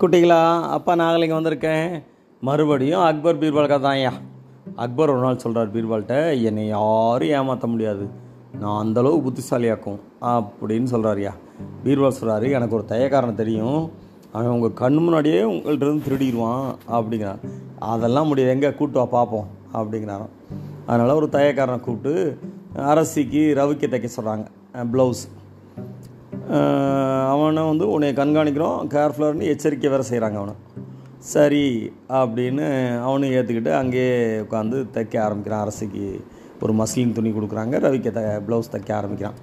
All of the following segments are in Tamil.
குட்டிகளா அப்பா நாகலிங்க வந்திருக்கேன். மறுபடியும் அக்பர் பீர்பால் கதாயா தான் ஐயா. அக்பர் ஒரு நாள் சொல்கிறார் பீர்பால்கிட்ட என்னை யாரும் ஏமாற்ற முடியாது. நான் அந்தளவு புத்திசாலியாக்கும் அப்படின்னு சொல்கிறாருயா பீர்பால் சொல்கிறாரு எனக்கு ஒரு தையக்காரன் தெரியும். அவன் உங்கள் கண் முன்னாடியே உங்கள்கிட்ட இருந்து திருடிடுவான் அப்படிங்கிறான் அதெல்லாம் முடியாது. எங்கே? கூட்டு வா பார்ப்போம் அப்படிங்கிறாராம். அதனால் ஒரு தையக்காரனை கூப்பிட்டு அரசிக்கு ரவிக்க தைக்க சொல்கிறாங்க ப்ளவுஸ் அவனை வந்து உன்னை கண்காணிக்கிறோம். கேர்ஃபுல்லாக எச்சரிக்கை வேறு செய்கிறாங்க அவனை. சரி அப்படின்னு அவனும் ஏற்றுக்கிட்டு அங்கேயே உட்காந்து தைக்க ஆரம்பிக்கிறான். அரசிக்கு ஒரு மஸ்லின் துணி கொடுக்குறாங்க. ரவிக்கு த ப்ளவுஸ் தைக்க ஆரம்பிக்கிறான்.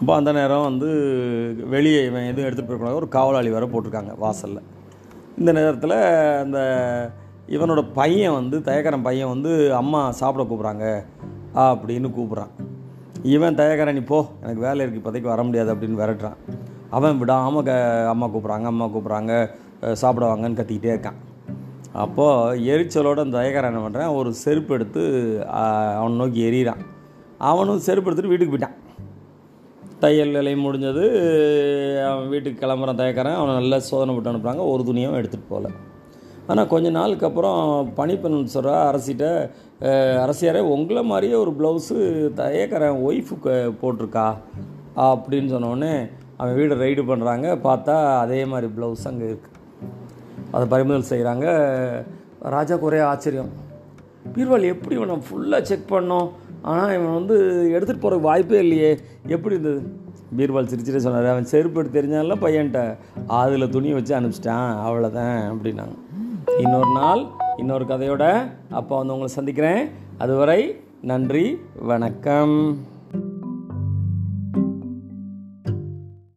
அப்போ அந்த நேரம் வந்து வெளியே இவன் எதுவும் எடுத்துகிட்டு போயிருக்கூடாது ஒரு காவலாளி வேறு போட்டிருக்காங்க வாசலில். இந்த நேரத்தில் அந்த இவனோட பையன் வந்து தயக்கரன் பையன் வந்து அம்மா சாப்பிட கூப்பிட்றாங்க. அப்படின்னு கூப்பிட்றான். இவன் தயக்காரன் நீ போ. எனக்கு வேலை இருக்குது இப்போதைக்கு வர முடியாது அப்படின்னு விரட்டுறான். அவன் விடாமல் க அம்மா கூப்பிட்றாங்க அம்மா கூப்பிட்றாங்க சாப்பிட வாங்கன்னு கத்திக்கிட்டே இருக்கான். அப்போது எரிச்சலோட அந்த தயக்காரன் என்ன பண்ணுறான் ஒரு செருப்பு எடுத்து அவனை நோக்கி எறிகிறான் அவனும் செருப்பு எடுத்துகிட்டு வீட்டுக்கு போயிட்டான். தையல் வேலை முடிஞ்சது அவன் வீட்டுக்கு கிளம்புறான் தயக்காரன் அவனை நல்லா சோதனை விட்டு அனுப்புகிறாங்க ஒரு துணியும் எடுத்துகிட்டு போகல. ஆனால் கொஞ்ச நாளுக்கு அப்புறம் பணிப்பெண் சொல்கிறா அரசிட்ட அரசியாரே உங்களை மாதிரியே ஒரு ப்ளவுஸு தயக்காரன் ஒய்ஃபுக்கு போட்டிருக்கா? அப்படின்னு சொன்னோடனே அவன் வீடு ரைடு பண்ணுறாங்க பார்த்தா அதே மாதிரி ப்ளவுஸ் அங்கே இருக்குது அதை பறிமுதல் செய்கிறாங்க ராஜாக்கு ஒரே ஆச்சரியம். பீர்வால் எப்படி இவனை ஃபுல்லாக செக் பண்ணோம்? ஆனால் இவன் வந்து எடுத்துகிட்டு போகிறதுக்கு வாய்ப்பே இல்லையே. எப்படி இருந்தது? பீர்பால் சிரிச்சிட்டே சொன்னார். அவன் செருப்பு எடுத்து தெரிஞ்சால பையன்ட்ட. அதில் துணியை வச்சு அனுப்பிச்சிட்டான். அவ்வளோதான் அப்படின்னாங்க. இன்னொரு நாள் இன்னொரு கதையோட அப்போ வந்து உங்களை சந்திக்கிறேன். அதுவரை நன்றி வணக்கம்.